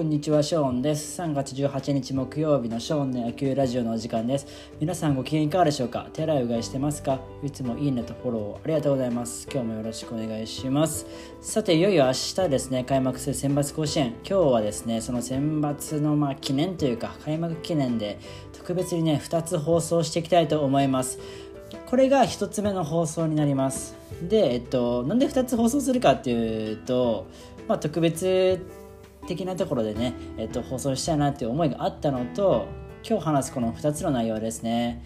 こんにちはショーンです。3月18日木曜日のショーンの野球ラジオのお時間です。皆さんご機嫌いかがでしょうか？手洗いうがいしてますか？いつもいいねとフォローありがとうございます。今日もよろしくお願いします。さていよいよ明日ですね開幕する選抜甲子園。今日はですねその選抜のまあ記念というか開幕記念で特別にね2つ放送していきたいと思います。これが1つ目の放送になります。で、えっと、なんで2つ放送するかっていうと、まあ、特別的なところでね、えっと、放送したいなっていう思いがあったのと今日話すこの2つの内容ですね。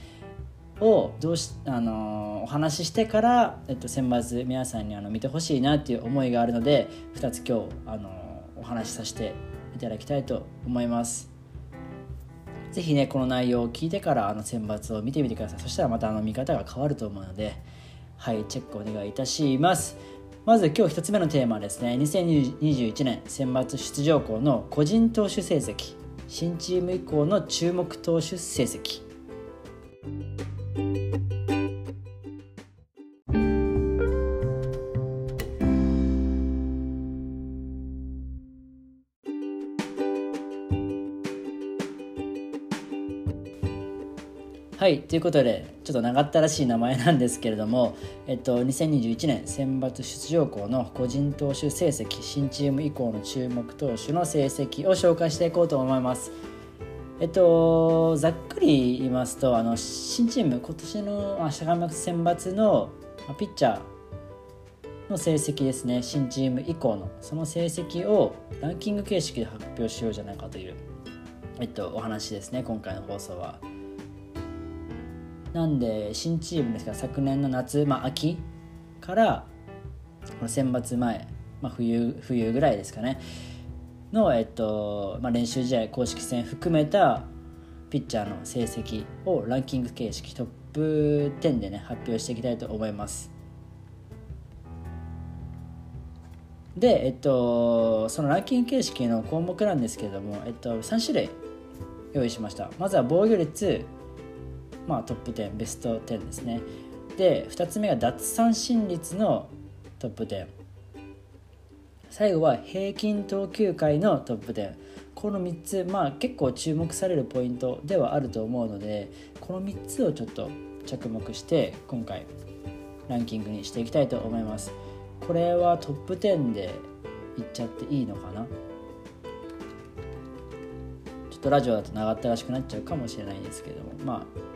をどうし、あのお話ししてから、えっと、選抜皆さんにあの見てほしいなっていう思いがあるので2つ今日、あのお話しさせていただきたいと思います。ぜひねこの内容を聞いてからあの選抜を見てみてください。そしたらまたあの見方が変わると思うのではいチェックお願いいたします。まず今日1つ目のテーマはですね2021年選抜出場校の個人投手成績新チーム以降の注目投手成績。はいということでちょっと長ったらしい名前なんですけれども、えっと、2021年選抜出場校の個人投手成績新チーム以降の注目投手の成績を紹介していこうと思います。えっと、ざっくり言いますとあの新チーム今年のあ開幕選抜のピッチャーの成績ですね新チーム以降のその成績をランキング形式で発表しようじゃないかという、えっと、お話ですね今回の放送は。なんで新チームですから昨年の夏、まあ、秋からこの選抜前、まあ、冬冬ぐらいですかね。の、えっとまあ、練習試合公式戦含めたピッチャーの成績をランキング形式トップ10でね発表していきたいと思います。で、えっと、そのランキング形式の項目なんですけれども、えっと、3種類用意しました。まずは防御率まあ、トップ10ベスト10ですね。で2つ目が奪三振率のトップ10最後は平均投球回のトップ10この3つまあ結構注目されるポイントではあると思うのでこの3つをちょっと着目して今回ランキングにしていきたいと思います。これはトップ10でいっちゃっていいのかな？ちょっとラジオだと長ったらしくなっちゃうかもしれないですけども。まあ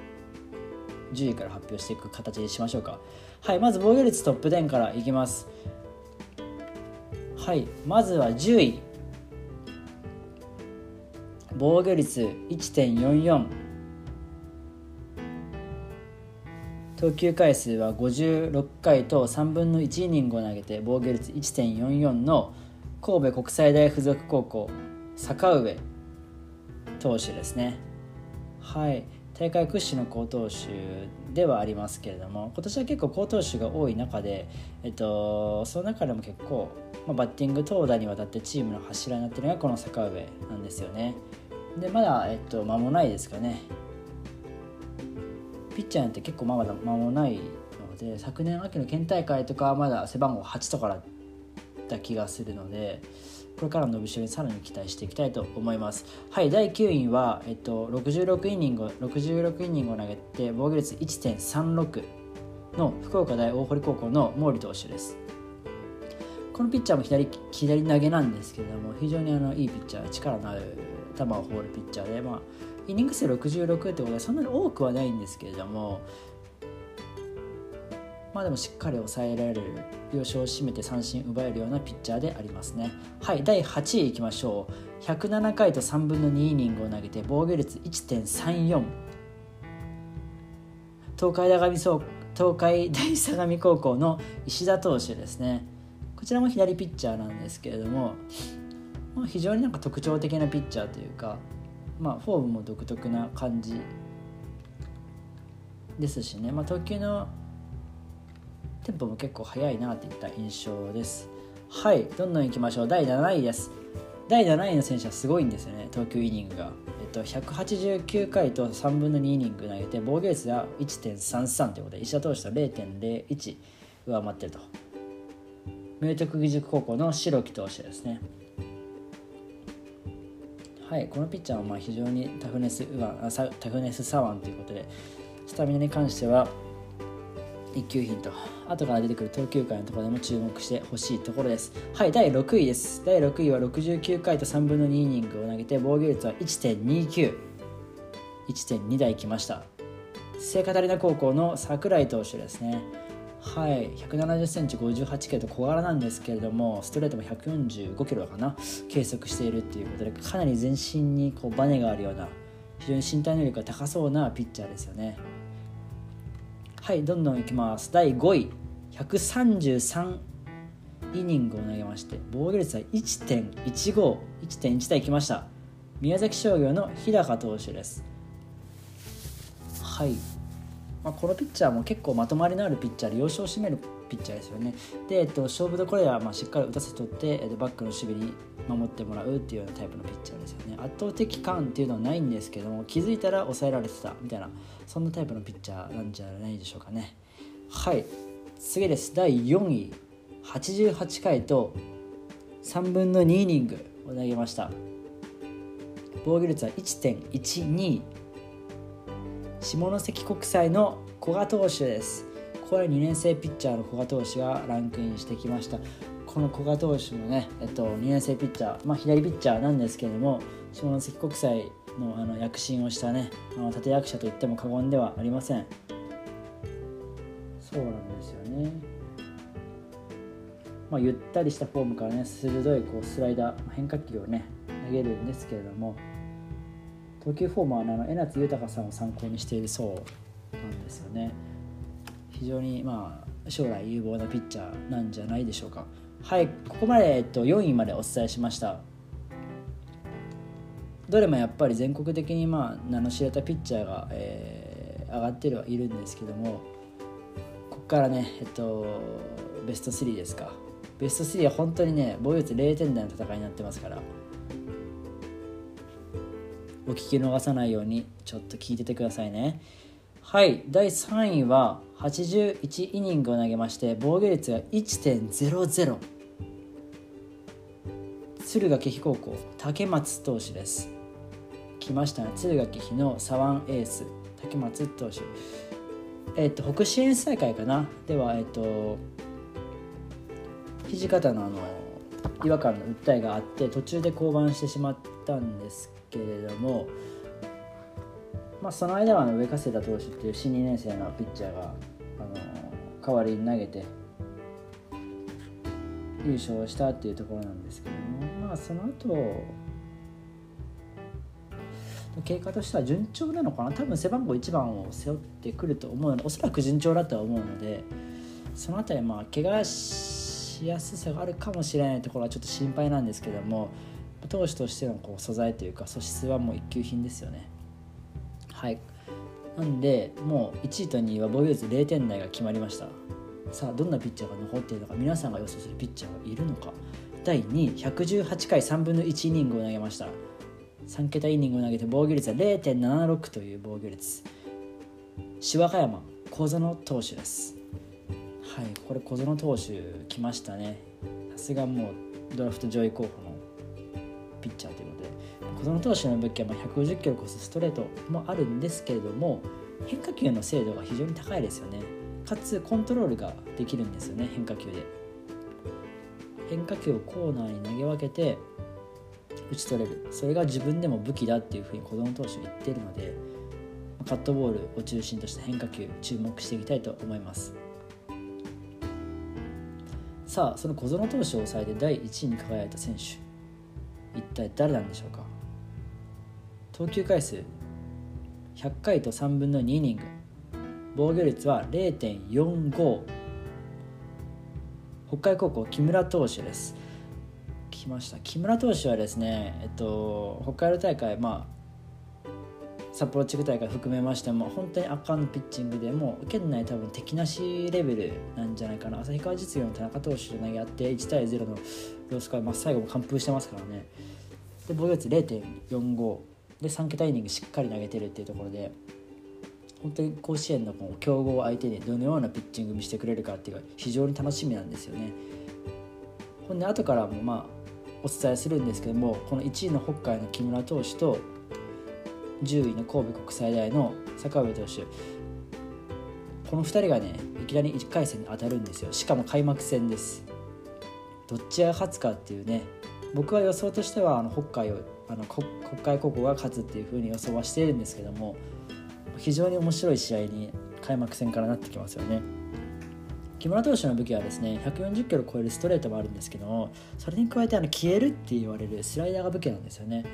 10位から発表していく形にしましょうか。はいまず防御率トップ10からいきます。はいまずは10位。防御率1.44投球回数は56回と3分の1イニングを投げて防御率1.44の神戸国際大付属高校坂上投手ですね。はい。大会屈指の好投手ではありますけれども今年は結構好投手が多い中で、えっと、その中でも結構、まあ、バッティング投打にわたってチームの柱になっているのがこの坂上なんですよね。でまだ、えっと、間もないですかね。ピッチャーなんて結構まだ間もないので昨年秋の県大会とかはまだ背番号8とかだった気がするのでこれからの伸びしろにさらに期待していきたいと思います。はい、第9位は、えっと、66イニング66イニングを投げて防御率1.36の福岡大大堀高校の毛利投手です。このピッチャーも左左投げなんですけれども非常にあのいいピッチャー力のある球を放るピッチャーで、まあ、イニング数66ってことはそんなに多くはないんですけれどもまあでもしっかり抑えられる要所を締めて三振奪えるようなピッチャーでありますね。はい第8位いきましょう。107回と3分の2イニングを投げて防御率1.34東海大東海大相模高校の石田投手ですね。こちらも左ピッチャーなんですけれども、まあ、非常になんか特徴的なピッチャーというか、まあ、フォームも独特な感じですしね、まあ、投球のテンポも結構速いなといった印象です。はいどんどんいきましょう。第7位です。第7位の選手はすごいんですよね投球イニングが、えっと、189回と3分の2イニング投げて防御率が1.33ということで石田投手と0.01上回ってると。明徳義塾高校の白木投手ですね。はいこのピッチャーはまあ非常にタフネス右腕タフネス左腕ということでスタミナに関しては一級品と。後から出てくる投球回のところでも注目してほしいところです。はい第6位です。第6位は69回と3分の2イニングを投げて防御率は1.29 1.2台きました。聖カタリナ高校の櫻井投手ですね。はい1 7 0センチ58キロと小柄なんですけれどもストレートも145キロかな計測しているっていうことでかなり全身にこうバネがあるような非常に身体能力が高そうなピッチャーですよね。はいどんどんいきます。第5位。133イニングを投げまして防御率は1.151.1台きました。宮崎商業の日高投手です。はい、まあ、このピッチャーも結構まとまりのあるピッチャーで要所を占めるピッチャーですよね。で、えっと、勝負どころではまあしっかり打たせ取って、えっと、バックの守備に守ってもらうっていうようなタイプのピッチャーですよね。圧倒的感っていうのはないんですけども気づいたら抑えられてたみたいなそんなタイプのピッチャーなんじゃないでしょうかね。はい。次です。第4位。88回と3分の2イニングを投げました。防御率は1.12下関国際の古賀投手です。これ2年生ピッチャーの古賀投手がランクインしてきました。この古賀投手もね、えっと、2年生ピッチャー、まあ、左ピッチャーなんですけれども下関国際のあの躍進をしたねあの立役者といっても過言ではありません。そうなんですよね。まあ、ゆったりしたフォームからね鋭いこうスライダー変化球をね投げるんですけれども投球フォームはあの江夏豊さんを参考にしているそうなんですよね非常にまあ将来有望なピッチャーなんじゃないでしょうか。はいここまで、えっと、4位までお伝えしました。どれもやっぱり全国的にまあ名の知れたピッチャーが、えー、上がってはいるんですけどもここからねえっとベスト3ですか。ベスト3は本当にね防御率0点台の戦いになってますからお聞き逃さないようにちょっと聞いててくださいね。はい。第3位は81イニングを投げまして防御率が1.00敦賀気比高校竹松投手です。来ましたね。敦賀気比の左腕エース竹松投手。えっ、と北支援大会かな？ではえっ、と土方のあの違和感の訴えがあって途中で降板してしまったんですけれども、まあ、その間はあの上加世田投手っていう新2年生のピッチャーがあの代わりに投げて優勝したっていうところなんですけどもまあその後経過としては順調なのかな？多分背番号1番を背負ってくると思うのでおそらく順調だとは思うのでその辺りまあ怪我しやすさがあるかもしれないところはちょっと心配なんですけども投手としてのこう素材というか素質はもう一級品ですよね。はい。なんでもう1位と2位は防御率0点台が決まりました。さあどんなピッチャーが残っているのか。皆さんが予想するピッチャーがいるのか第2位118回3分の1イニングを投げました。3桁イニングを投げて防御率は0.76という防御率。芝和山小園投手です。はいこれ小園投手来ましたね。さすがもうドラフト上位候補のピッチャーという小園投手の武器は150キロ超すストレートもあるんですけれども変化球の精度が非常に高いですよね。かつコントロールができるんですよね変化球で。変化球をコーナーに投げ分けて打ち取れる。それが自分でも武器だっていうふうに子供投手言ってるのでカットボールを中心とした変化球注目していきたいと思います。さあその小園投手を抑えて第1位に輝いた選手一体誰なんでしょうか？投球回数100回と3分の2イニング。防御率は0.45北海高校木村投手です。来ました。木村投手はですね、えっと、北海道大会まあ札幌地区大会含めましても本当に圧巻のピッチングでもう県内多分敵なしレベルなんじゃないかな。旭川実業の田中投手と投げ合って1対0のロースコア、まあ、最後も完封してますからね。で防御率0.45で3桁イニングしっかり投げてるっていうところで本当に甲子園の強豪相手にどのようなピッチング見せてくれるかっていうか非常に楽しみなんですよね。ほんで後からもまあお伝えするんですけどもこの1位の北海の木村投手と10位の神戸国際大の坂上投手この2人がねいきなり1回戦に当たるんですよしかも開幕戦ですどっちが勝つかっていうね僕は予想としてはあの北海をあの国会高校が勝つっていうふうに予想はしているんですけども非常に面白い試合に開幕戦からなってきますよね。木村投手の武器はですね140キロ超えるストレートもあるんですけどもそれに加えてあの消えるって言われるスライダーが武器なんですよね。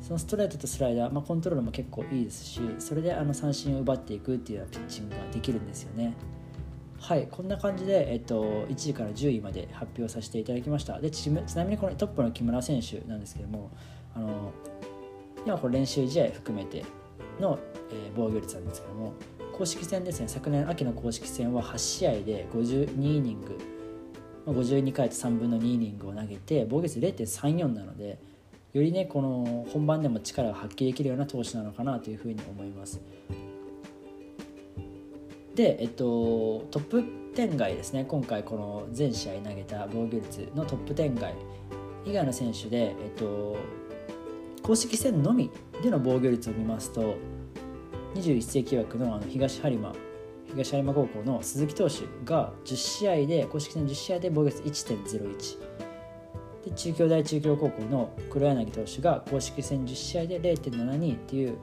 そのストレートとスライダー、まあ、コントロールも結構いいですしそれであの三振を奪っていくっていうようなピッチングができるんですよね。はいこんな感じで、えっと、1位から10位まで発表させていただきました。でちなみにこのトップの木村選手なんですけどもあの今これ練習試合含めての、え、防御率なんですけども公式戦ですね昨年秋の公式戦は8試合で52イニング52回と3分の2イニングを投げて防御率0.34なのでよりねこの本番でも力が発揮できるような投手なのかなというふうに思います。でえっとトップ10外ですね。今回この全試合投げた防御率のトップ10外以外の選手でえっと公式戦のみでの防御率を見ますと21世紀枠のあの東播磨東播磨高校の鈴木投手が10試合で公式戦10試合で防御率1.01で中京大中京高校の黒柳投手が公式戦10試合で0.72っていう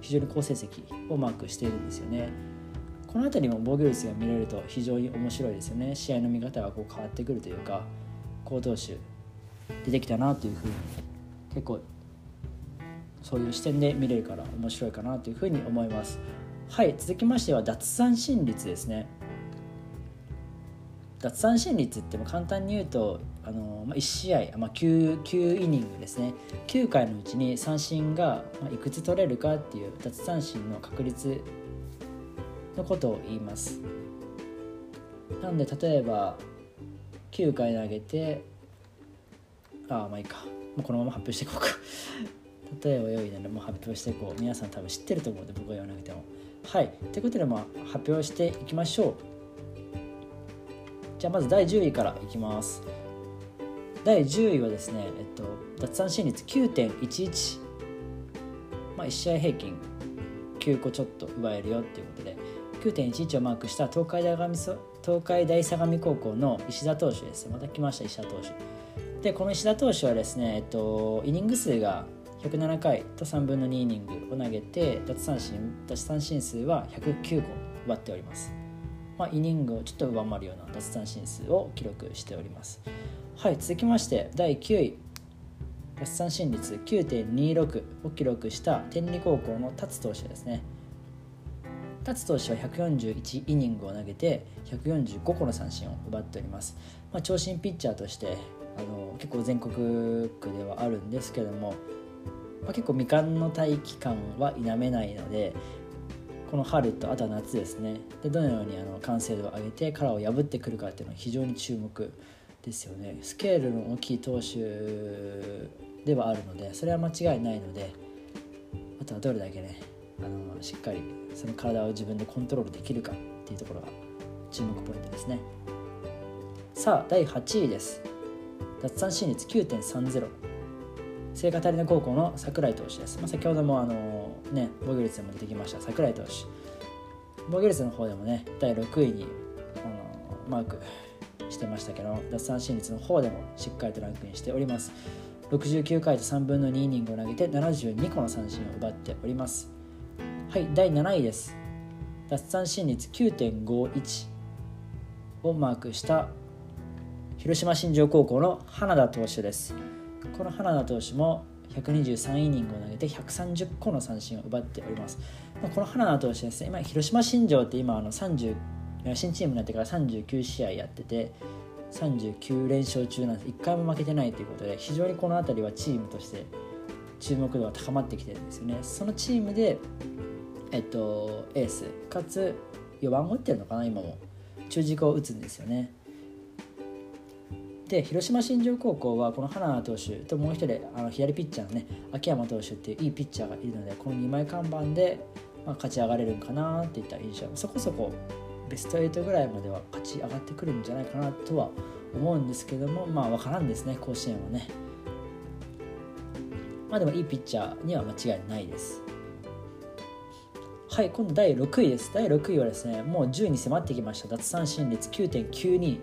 非常に好成績をマークしているんですよね。この辺りも防御率が見れると非常に面白いですよね。試合の見方がこう変わってくるというか好投手出てきたなというふうに結構そういう視点で見れるから面白いかなというふうに思います。はい続きましては奪三振率ですね。奪三振率っても簡単に言うとあの、まあ、1試合、まあ9、9, イニングですね。9回のうちに三振がいくつ取れるかっていう奪三振の確率のことを言います。なので例えば9回投げてああまあいいか。もうこのまま発表していこうか。例えば良いならもう発表していこう。皆さん多分知ってると思うので僕が言わなくても。はい。ということでまあ発表していきましょう。じゃあまず第10位からいきます。第10位はですね、えっと、奪三振率9.11まあ1試合平均9個ちょっと奪えるよっていうことで。9.11をマークした東海大東海大相模高校の石田投手です。また来ました石田投手。でこの石田投手はですね、えっと、イニング数が107回と3分の2イニングを投げて奪三振奪三振数は109個奪っております、まあ、イニングをちょっと上回るような奪三振数を記録しております。はい続きまして第9位。奪三振率9.26を記録した天理高校の達投手ですね。達投手は141イニングを投げて145個の三振を奪っております、まあ、長身ピッチャーとしてあの結構全国区ではあるんですけどもまあ、結構未完の大気感は否めないのでこの春とあとは夏ですね。でどのようにあの完成度を上げて殻を破ってくるかっていうのは非常に注目ですよね。スケールの大きい投手ではあるのでそれは間違いないのであとはどれだけねあのしっかりその体を自分でコントロールできるかっていうところが注目ポイントですね。さあ第8位です。奪三振率9.30聖カタリナ高校の櫻井投手です、まあ、先ほどもあの、ね、防御率でも出てきました。櫻井投手。防御率の方でもね第6位にあのマークしてましたけど奪三振率の方でもしっかりとランクインしております。69回と3分の2イニングを投げて72個の三振を奪っております。はい第7位です。奪三振率9.51をマークした広島新庄高校の花田投手です。この花田投手も123イニングを投げて130個の三振を奪っております、まあ、この花田投手ですね今広島新庄って今あの30新チームになってから39試合やってて39連勝中なんです。1回も負けてないということで非常にこの辺りはチームとして注目度が高まってきてるんですよね。そのチームでえっとエース。かつ4番を打ってるのかな今も。中軸を打つんですよね。で広島新庄高校はこの花田投手ともう一人あの左ピッチャーのね秋山投手っていういいピッチャーがいるのでこの2枚看板で、まあ、勝ち上がれるんかなっていった印象。そこそこベスト8ぐらいまでは勝ち上がってくるんじゃないかなとは思うんですけどもまあ分からんですね甲子園はね。まあでもいいピッチャーには間違いないです。はい今度第6位です。第6位はですねもう10に迫ってきました。奪三振率9.92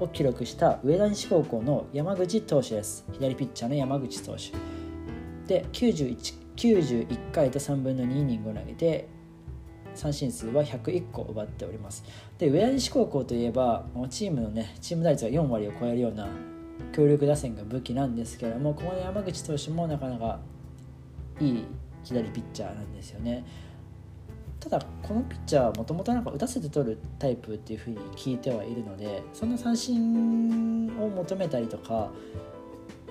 を記録した上田西高校の山口投手です。左ピッチャーの山口投手。で91 91回と3分の2イニングを投げて三振数は101個奪っております。で上田西高校といえばチームのねチーム打率が4割を超えるような強力打線が武器なんですけどもこの山口投手もなかなかいい左ピッチャーなんですよね。ただこのピッチャーはもともとなんか打たせて取るタイプっていうふうに聞いてはいるのでそんな三振を求めたりとか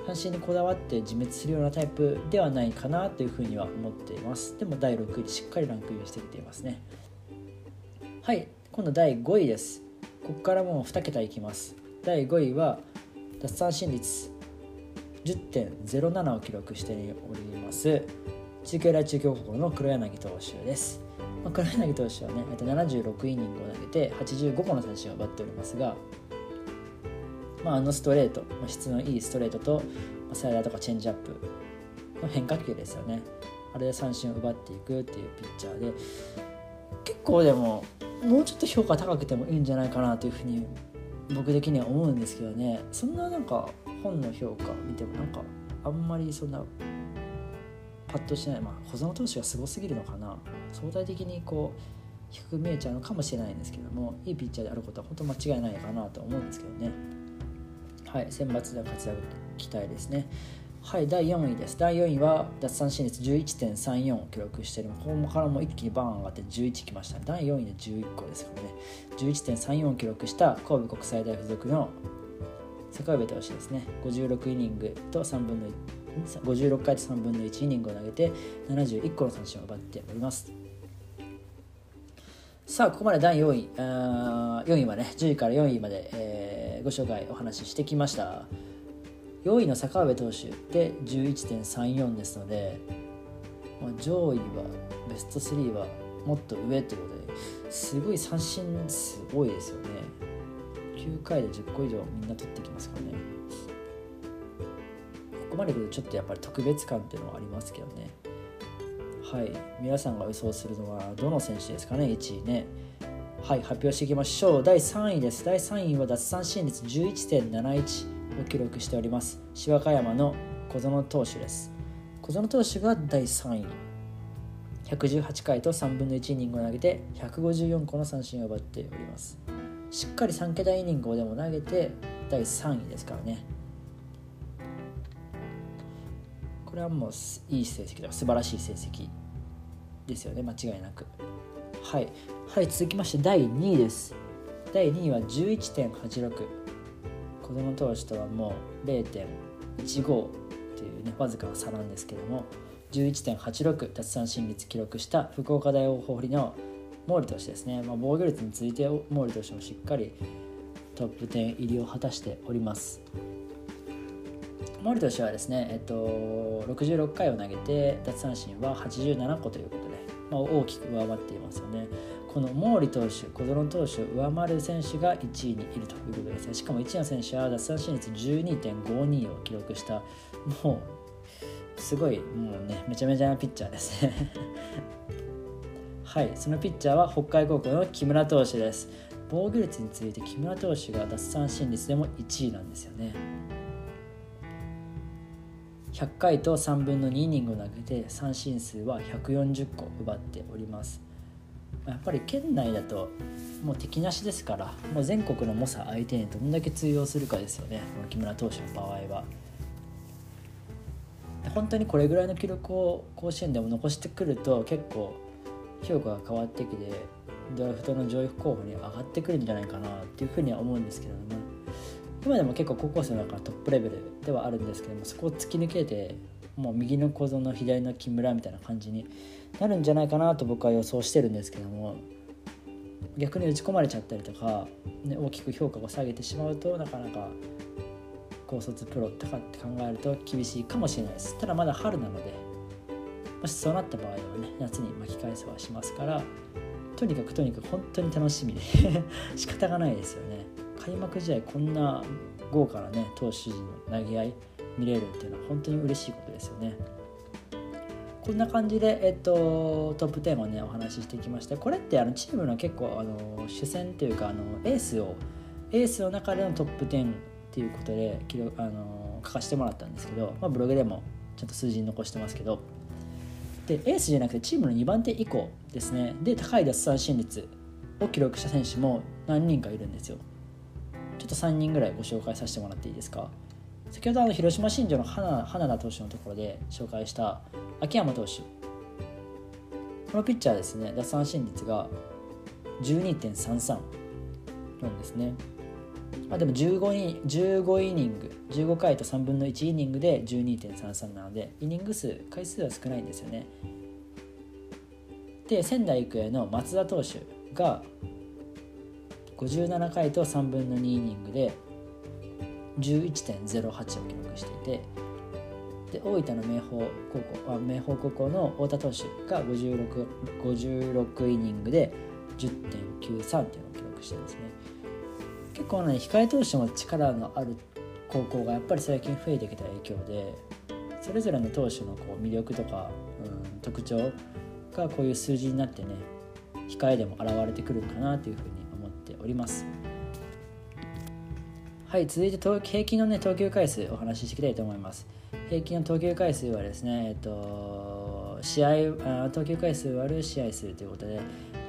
三振にこだわって自滅するようなタイプではないかなというふうには思っています。でも第6位しっかりランクインしてきていますね。はい今度第5位です。ここからもう2桁いきます。第5位は奪三振率10.07を記録しております。中継来中京高校の黒柳投手です、まあ、黒柳投手はね76イニングを投げて85個の三振を奪っておりますがまあ、あのストレート、まあ、質のいいストレートと、まあ、スライダーとかチェンジアップの変化球ですよね。あれで三振を奪っていくっていうピッチャーで結構でももうちょっと評価高くてもいいんじゃないかなというふうに僕的には思うんですけどね。そんななんか本の評価見てもなんかあんまりそんなパッとしないまあ保存投手がすごすぎるのかな相対的にこう低く見えちゃうのかもしれないんですけどもいいピッチャーであることは本当間違いないかなと思うんですけどね。はい、選抜では活躍期待ですね。はい、第4位です。第4位は奪三振率11.34を記録している。ここからも一気にバーン上がって11きました、第4位で11個ですからね。11.34を記録した神戸国際大付属の坂上投手ですね。56イニングと3分の1。56回と3分の1イニングを投げて71個の三振を奪っております。さあ、ここまで第4位、あ4位はね、10位から4位まで、えー、ご紹介、お話ししてきました。4位の坂上投手で11.34ですので、まあ、上位は、ベスト3はもっと上ということですごい三振数多いですよね。9回で10個以上みんな取ってきますからね。ここまで来るとちょっとやっぱり特別感っていうのはありますけどね。はい。皆さんが予想するのはどの選手ですかね1位ね。はい。発表していきましょう。第3位です。第3位は奪三振率11.71を記録しております。芝香山の小園投手です。小園投手が第3位。118回と3分の1イニングを投げて154個の三振を奪っております。しっかり3桁イニングをでも投げて第3位ですからね。これはもういい成績とか素晴らしい成績ですよね。間違いなく。はい。はい続きまして第2位です。第2位は11.86子供投手とはもう0.15っていうねわずかな差なんですけども。11.86奪三振率記録した福岡大大堀の毛利投手ですね、まあ、防御率について毛利投手もしっかりトップ10入りを果たしております。毛利投手はですね、えっと、66回を投げて奪三振は87個ということでまあ、大きく上回っていますよね。この毛利投手、小園投手を上回る選手が1位にいるということですね。しかも1位の選手は奪三振率12.52を記録した、もう、すごい、もうね、めちゃめちゃなピッチャーですね。はい、そのピッチャーは北海高校の木村投手です。防御率について木村投手が奪三振率でも1位なんですよね。100回と3分の2イニングを投げて三振数は140個奪っております。やっぱり県内だともう敵なしですからもう全国の猛者相手にどんだけ通用するかですよね。木村投手の場合は。本当にこれぐらいの記録を甲子園でも残してくると結構評価が変わってきてドラフトの上位候補に上がってくるんじゃないかなっていうふうには思うんですけども。今でも結構高校生の中トップレベルではあるんですけどもそこを突き抜けてもう右の小園左の木村みたいな感じになるんじゃないかなと僕は予想してるんですけども逆に打ち込まれちゃったりとか、ね、大きく評価を下げてしまうとなかなか高卒プロとかって考えると厳しいかもしれないです。ただまだ春なのでもしそうなった場合はね夏に巻き返せはしますからとにかくとにかく本当に楽しみで。仕方がないですよね。開幕試合こんな豪華なね投手陣の投げ合い見れるっていうのは本当に嬉しいことですよね。こんな感じで、えっと、トップ10をねお話ししてきましたこれってあのチームの結構あの主戦というかあのエースをエースの中でのトップ10っていうことで記録あの書かせてもらったんですけど、まあ、ブログでもちゃんと数字に残してますけど。でエースじゃなくてチームの2番手以降ですね。で高い奪三振率を記録した選手も何人かいるんですよ。ちょっと3人ぐらいご紹介させてもらっていいですか？先ほどあの広島新庄の花花田投手のところで紹介した秋山投手。このピッチャーですね奪三振率が12.33なんですね。まあでも15イ ,15 イニング15回と3分の1イニングで12.33なのでイニング数回数は少ないんですよね。で仙台育英の松田投手が57回と3分の2イニングで11.08を記録していてで大分の明豊高校あ明豊高校の太田投手が 56, 56イニングで10.93っていうのを記録してですね。結構ね控え投手も力のある高校がやっぱり最近増えてきた影響でそれぞれの投手のこう魅力とか、うん、特徴がこういう数字になってね控えでも現れてくるかなというふうにおりますはい続いて平均のね投球回数お話ししていきたいと思います平均の投球回数はですねえっと試合あ投球回数割る試合数ということで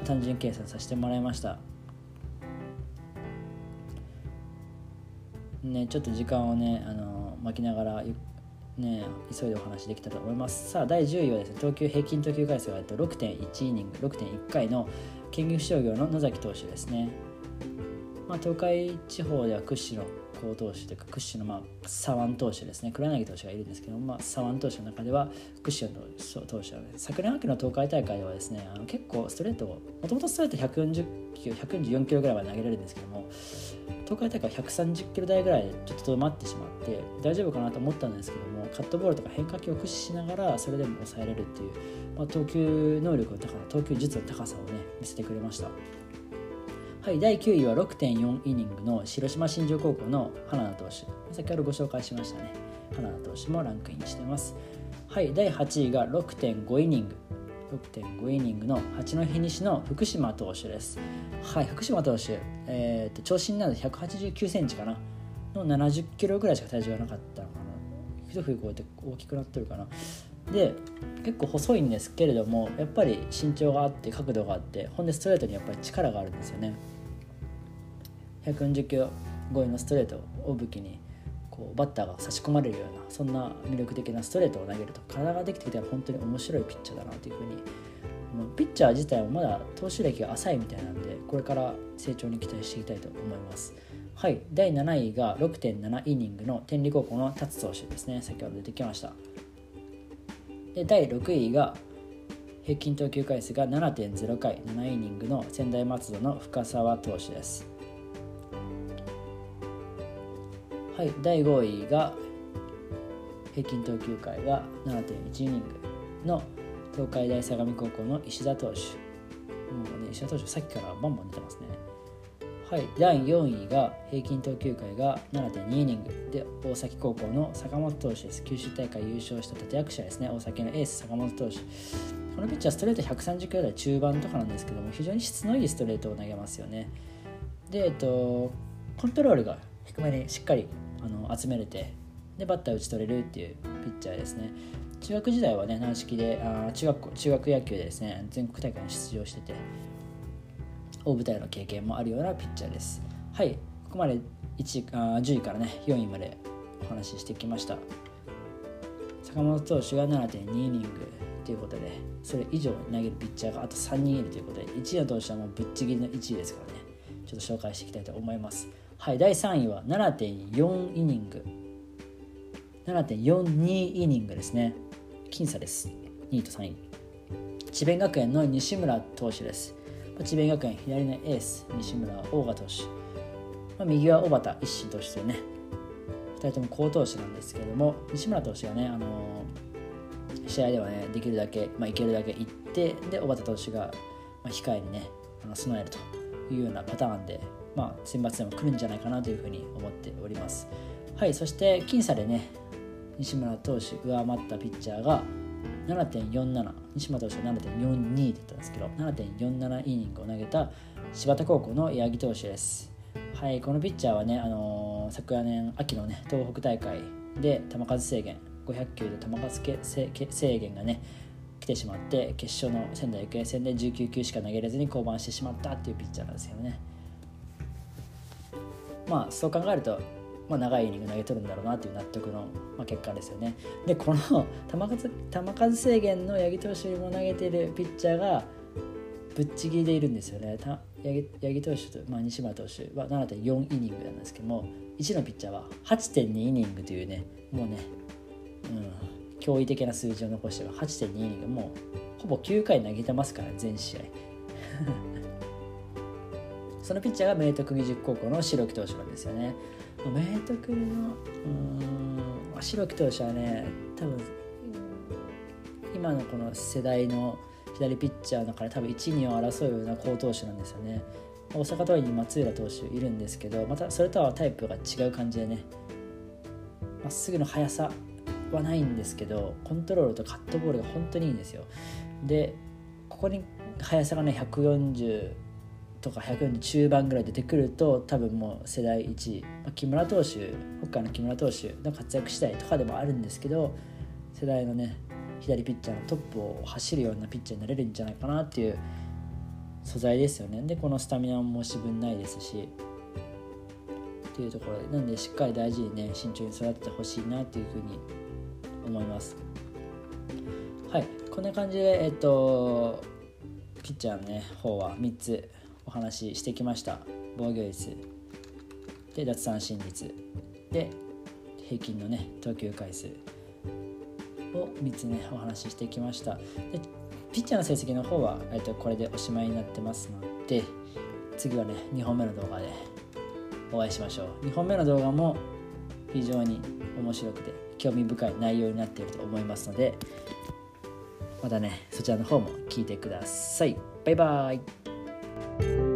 単純計算させてもらいましたねちょっと時間をねあの巻きながらね、急いでお話できたと思います。さあ、第10位はですね、投球平均投球回数が6.1イニング、6.1回の県岐阜商業の野崎投手ですね。まあ、東海地方では屈指の好投手というか屈指のまあ左腕投手ですね黒柳投手がいるんですけどまあ、左腕投手の中では屈指の投手なので昨年秋の東海大会ではですねあの結構ストレートもともとストレート140キロ144キロぐらいまで投げられるんですけども東海大会130キロ台ぐらいでちょっと止まってしまって大丈夫かなと思ったんですけどもカットボールとか変化球を駆使しながらそれでも抑えられるっていう、まあ、投球能力の高さ投球術の高さをね見せてくれました。はい、第9位は6.4イニングの広島新庄高校の花田投手。先ほどご紹介しましたね。花田投手もランクインしてます。はい第8位が6.5イニング。6.5イニングの八戸西の福島投手です。はい福島投手、えーと、長身なので189センチかな。の70キロぐらいしか体重がなかったのかな。ひどくこうやって大きくなってるかな。で結構細いんですけれどもやっぱり身長があって角度があってほんでストレートにやっぱり力があるんですよね。140キロ超えのストレートを武器にこうバッターが差し込まれるようなそんな魅力的なストレートを投げると体ができてきたら本当に面白いピッチャーだなというふうにピッチャー自体はまだ投手歴が浅いみたいなんでこれから成長に期待していきたいと思います。はい。第7位が6.7イニングの天理高校の達投手ですね。先ほど出てきました。で第6位が平均投球回数が7.0回7イニングの専大松戸の深沢投手です。はい第5位が平均投球回が7.1イニングの東海大相模高校の石田投手。もうね石田投手さっきからバンバン出てますね。はい第4位が平均投球回が7.2イニングで大崎高校の坂本投手です。九州大会優勝した立役者ですね。大崎のエース坂本投手。このピッチャーストレート130キロ台中盤とかなんですけども非常に質のいいストレートを投げますよね。でえっとコントロールが低めにしっかりあの集めれてでバッター打ち取れるっていうピッチャーですね。中学時代はね軟式であ中学中学野球でですね全国大会に出場してて大舞台の経験もあるようなピッチャーです。はいここまで1あ10位からね4位までお話ししてきました。坂本投手が7.2イニングということでそれ以上投げるピッチャーがあと3人いるということで1位の投手はもうぶっちぎりの1位ですからねちょっと紹介していきたいと思います。はい第3位は7.4イニング。7.42イニングですね。僅差です。2位と3位。智弁学園の西村投手です。智弁学園左のエース西村大賀投手、まあ、右は小畑一心投手というね。2人とも好投手なんですけれども西村投手がね、あのー、試合ではねできるだけ、まあ、いけるだけ行ってで小畑投手が、控えにねあの備えるというようなパターンでまあ、選抜でも来るんじゃないかなというふうに思っております。はい、そして僅差でね、西村投手上回ったピッチャーが7.47西村投手は7.42だったんですけど7.47イニングを投げた柴田高校の八木投手です。はい、このピッチャーはね、あのー、昨年秋のね東北大会で球数制限500球で球数制限がね来てしまって決勝の仙台育英戦で19球しか投げれずに降板してしまったっていうピッチャーなんですよね。まあそう考えるとまあ、長いイニング投げ取るんだろうなという納得の、まあ、結果ですよね。でこの 球数球数制限の八木投手よりも投げてるピッチャーがぶっちぎりでいるんですよね。八木投手と、まあ、西村投手は7.4イニングなんですけども1のピッチャーは8.2イニングというねもうね、うん、驚異的な数字を残してる8.2イニングもうほぼ9回投げてますから全試合。そのピッチャーが明徳義塾高校の白木投手なんですよね。明徳のうん白木投手はね多分今のこの世代の左ピッチャーの中で多分1、2を争うような好投手なんですよね。大阪桐蔭に松浦投手いるんですけどまたそれとはタイプが違う感じでねまっすぐの速さはないんですけどコントロールとカットボールが本当にいいんですよ。でここに速さがね140とか140中盤ぐらい出てくると多分もう世代1位、まあ、木村投手北海の木村投手の活躍次第とかでもあるんですけど世代のね左ピッチャーのトップを走るようなピッチャーになれるんじゃないかなっていう素材ですよね。でこのスタミナも申し分ないですしっていうところでなんでしっかり大事にね慎重に育ててほしいなっていうふうに思います。はいこんな感じでえっとピッチャーのね方は3つお話ししてきました。防御率。で奪三振率。で平均のね投球回数。を3つねお話ししてきました。でピッチャーの成績の方は、えっと、これでおしまいになってますので次はね2本目の動画でお会いしましょう。2本目の動画も非常に面白くて興味深い内容になっていると思いますのでまたねそちらの方も聞いてください。バイバーイ。Bye.